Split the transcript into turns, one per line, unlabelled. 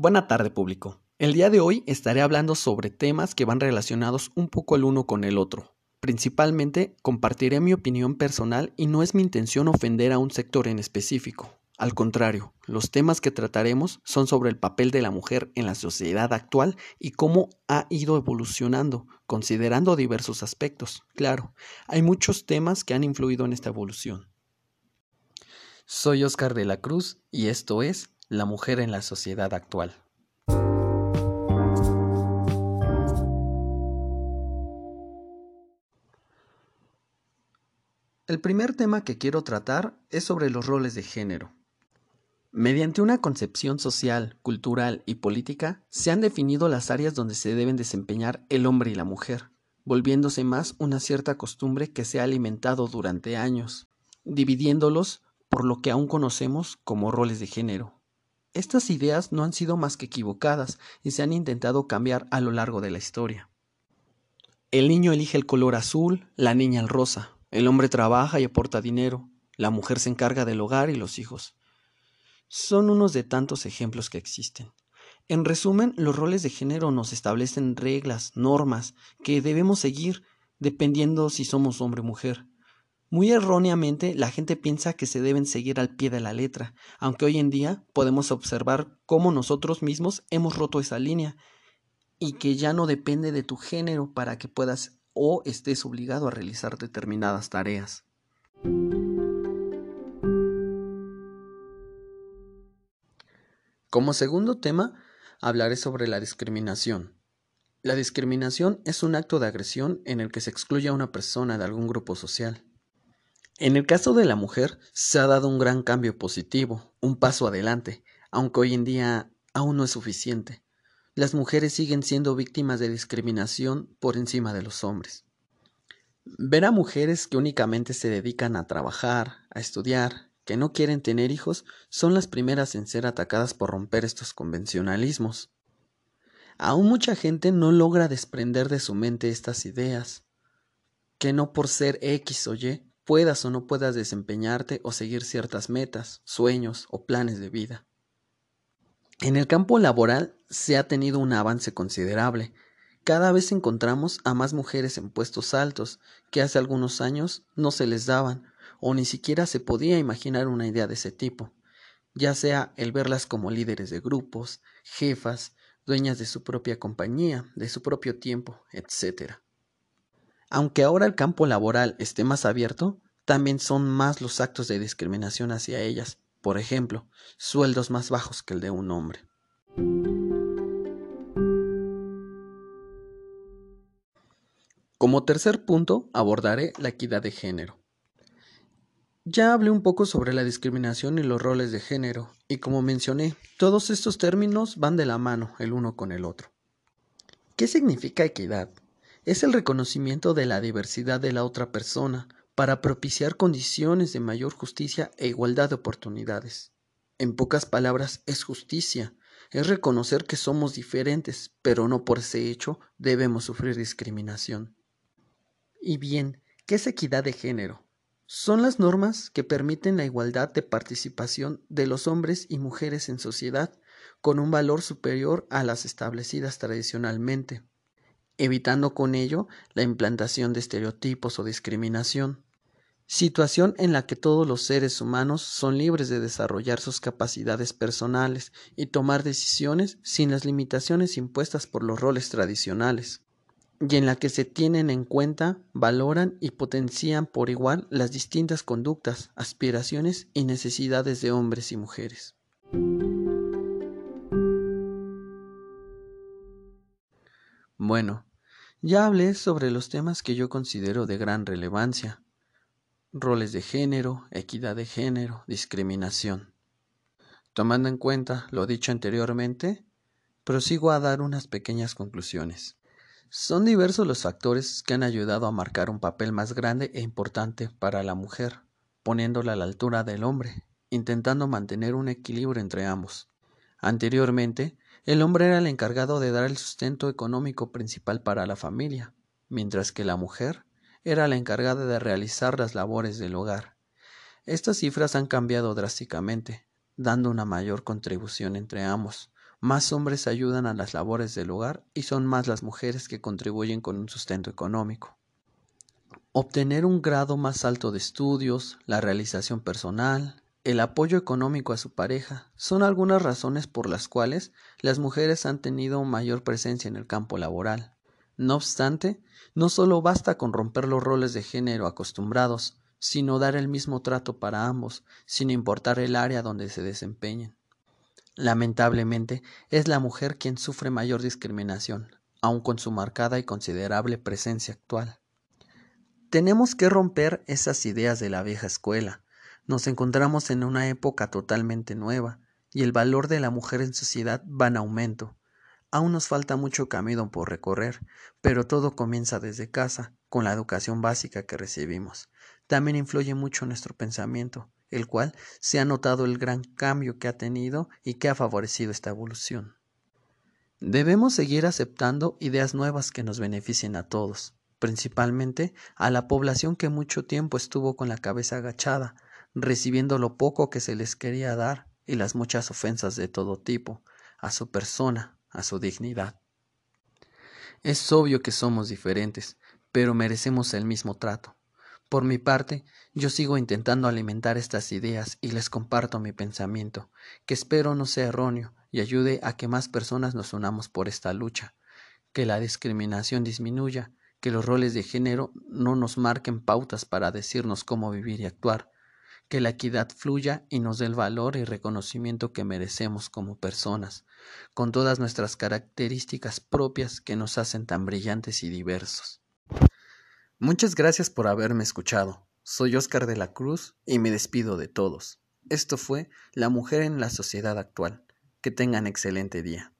Buena tarde público. El día de hoy estaré hablando sobre temas que van relacionados un poco el uno con el otro. Principalmente compartiré mi opinión personal y no es mi intención ofender a un sector en específico. Al contrario, los temas que trataremos son sobre el papel de la mujer en la sociedad actual y cómo ha ido evolucionando, considerando diversos aspectos. Claro, hay muchos temas que han influido en esta evolución. Soy Oscar de la Cruz y esto es La mujer en la sociedad actual. El primer tema que quiero tratar es sobre los roles de género. Mediante una concepción social, cultural y política, se han definido las áreas donde se deben desempeñar el hombre y la mujer, volviéndose más una cierta costumbre que se ha alimentado durante años, dividiéndolos por lo que aún conocemos como roles de género. Estas ideas no han sido más que equivocadas y se han intentado cambiar a lo largo de la historia. El niño elige el color azul, la niña el rosa, el hombre trabaja y aporta dinero, la mujer se encarga del hogar y los hijos. Son unos de tantos ejemplos que existen. En resumen, los roles de género nos establecen reglas, normas, que debemos seguir dependiendo si somos hombre o mujer. Muy erróneamente, la gente piensa que se deben seguir al pie de la letra, aunque hoy en día podemos observar cómo nosotros mismos hemos roto esa línea y que ya no depende de tu género para que puedas o estés obligado a realizar determinadas tareas. Como segundo tema, hablaré sobre la discriminación. La discriminación es un acto de agresión en el que se excluye a una persona de algún grupo social. En el caso de la mujer, se ha dado un gran cambio positivo, un paso adelante, aunque hoy en día aún no es suficiente las mujeres siguen siendo víctimas de discriminación por encima de los hombres. Ver a mujeres que únicamente se dedican a trabajar, a estudiar, que no quieren tener hijos, son las primeras en ser atacadas por romper estos convencionalismos. Aún mucha gente no logra desprender de su mente estas ideas, que no por ser X o Y puedas o no puedas desempeñarte o seguir ciertas metas, sueños o planes de vida. En el campo laboral se ha tenido un avance considerable. Cada vez encontramos a más mujeres en puestos altos que hace algunos años no se les daban o ni siquiera se podía imaginar una idea de ese tipo, ya sea el verlas como líderes de grupos, jefas, dueñas de su propia compañía, de su propio tiempo, etc. Aunque ahora el campo laboral esté más abierto, también son más los actos de discriminación hacia ellas, por ejemplo, sueldos más bajos que el de un hombre. Como tercer punto, abordaré la equidad de género. Ya hablé un poco sobre la discriminación y los roles de género, y como mencioné, todos estos términos van de la mano el uno con el otro. ¿Qué significa equidad? Es el reconocimiento de la diversidad de la otra persona, para propiciar condiciones de mayor justicia e igualdad de oportunidades. En pocas palabras, es justicia, es reconocer que somos diferentes, pero no por ese hecho debemos sufrir discriminación. Y bien, ¿qué es equidad de género? Son las normas que permiten la igualdad de participación de los hombres y mujeres en sociedad con un valor superior a las establecidas tradicionalmente, evitando con ello la implantación de estereotipos o discriminación situación en la que todos los seres humanos son libres de desarrollar sus capacidades personales y tomar decisiones sin las limitaciones impuestas por los roles tradicionales, y en la que se tienen en cuenta, valoran y potencian por igual las distintas conductas, aspiraciones y necesidades de hombres y mujeres. Bueno, ya hablé sobre los temas que yo considero de gran relevancia, roles de género, equidad de género, discriminación. Tomando en cuenta lo dicho anteriormente, prosigo a dar unas pequeñas conclusiones. Son diversos los factores que han ayudado a marcar un papel más grande e importante para la mujer, poniéndola a la altura del hombre, intentando mantener un equilibrio entre ambos. Anteriormente, el hombre era el encargado de dar el sustento económico principal para la familia, mientras que la mujer era la encargada de realizar las labores del hogar. Estas cifras han cambiado drásticamente, dando una mayor contribución entre ambos, más hombres ayudan a las labores del hogar y son más las mujeres que contribuyen con un sustento económico. Obtener un grado más alto de estudios, la realización personal, el apoyo económico a su pareja son algunas razones por las cuales las mujeres han tenido mayor presencia en el campo laboral. No obstante, no solo basta con romper los roles de género acostumbrados, sino dar el mismo trato para ambos, sin importar el área donde se desempeñen. Lamentablemente, es la mujer quien sufre mayor discriminación, aun con su marcada y considerable presencia actual. Tenemos que romper esas ideas de la vieja escuela. Nos encontramos en una época totalmente nueva, y el valor de la mujer en sociedad va en aumento. Aún nos falta mucho camino por recorrer, pero todo comienza desde casa, con la educación básica que recibimos. También influye mucho nuestro pensamiento, el cual se ha notado el gran cambio que ha tenido y que ha favorecido esta evolución. Debemos seguir aceptando ideas nuevas que nos beneficien a todos, principalmente a la población que mucho tiempo estuvo con la cabeza agachada, recibiendo lo poco que se les quería dar y las muchas ofensas de todo tipo, a su persona, a su dignidad. Es obvio que somos diferentes, pero merecemos el mismo trato. Por mi parte, yo sigo intentando alimentar estas ideas y les comparto mi pensamiento, que espero no sea erróneo y ayude a que más personas nos unamos por esta lucha, que la discriminación disminuya, que los roles de género no nos marquen pautas para decirnos cómo vivir y actuar, que la equidad fluya y nos dé el valor y reconocimiento que merecemos como personas, con todas nuestras características propias que nos hacen tan brillantes y diversos. Muchas gracias por haberme escuchado. Soy Oscar de la Cruz y me despido de todos. Esto fue La mujer en la sociedad actual. Que tengan excelente día.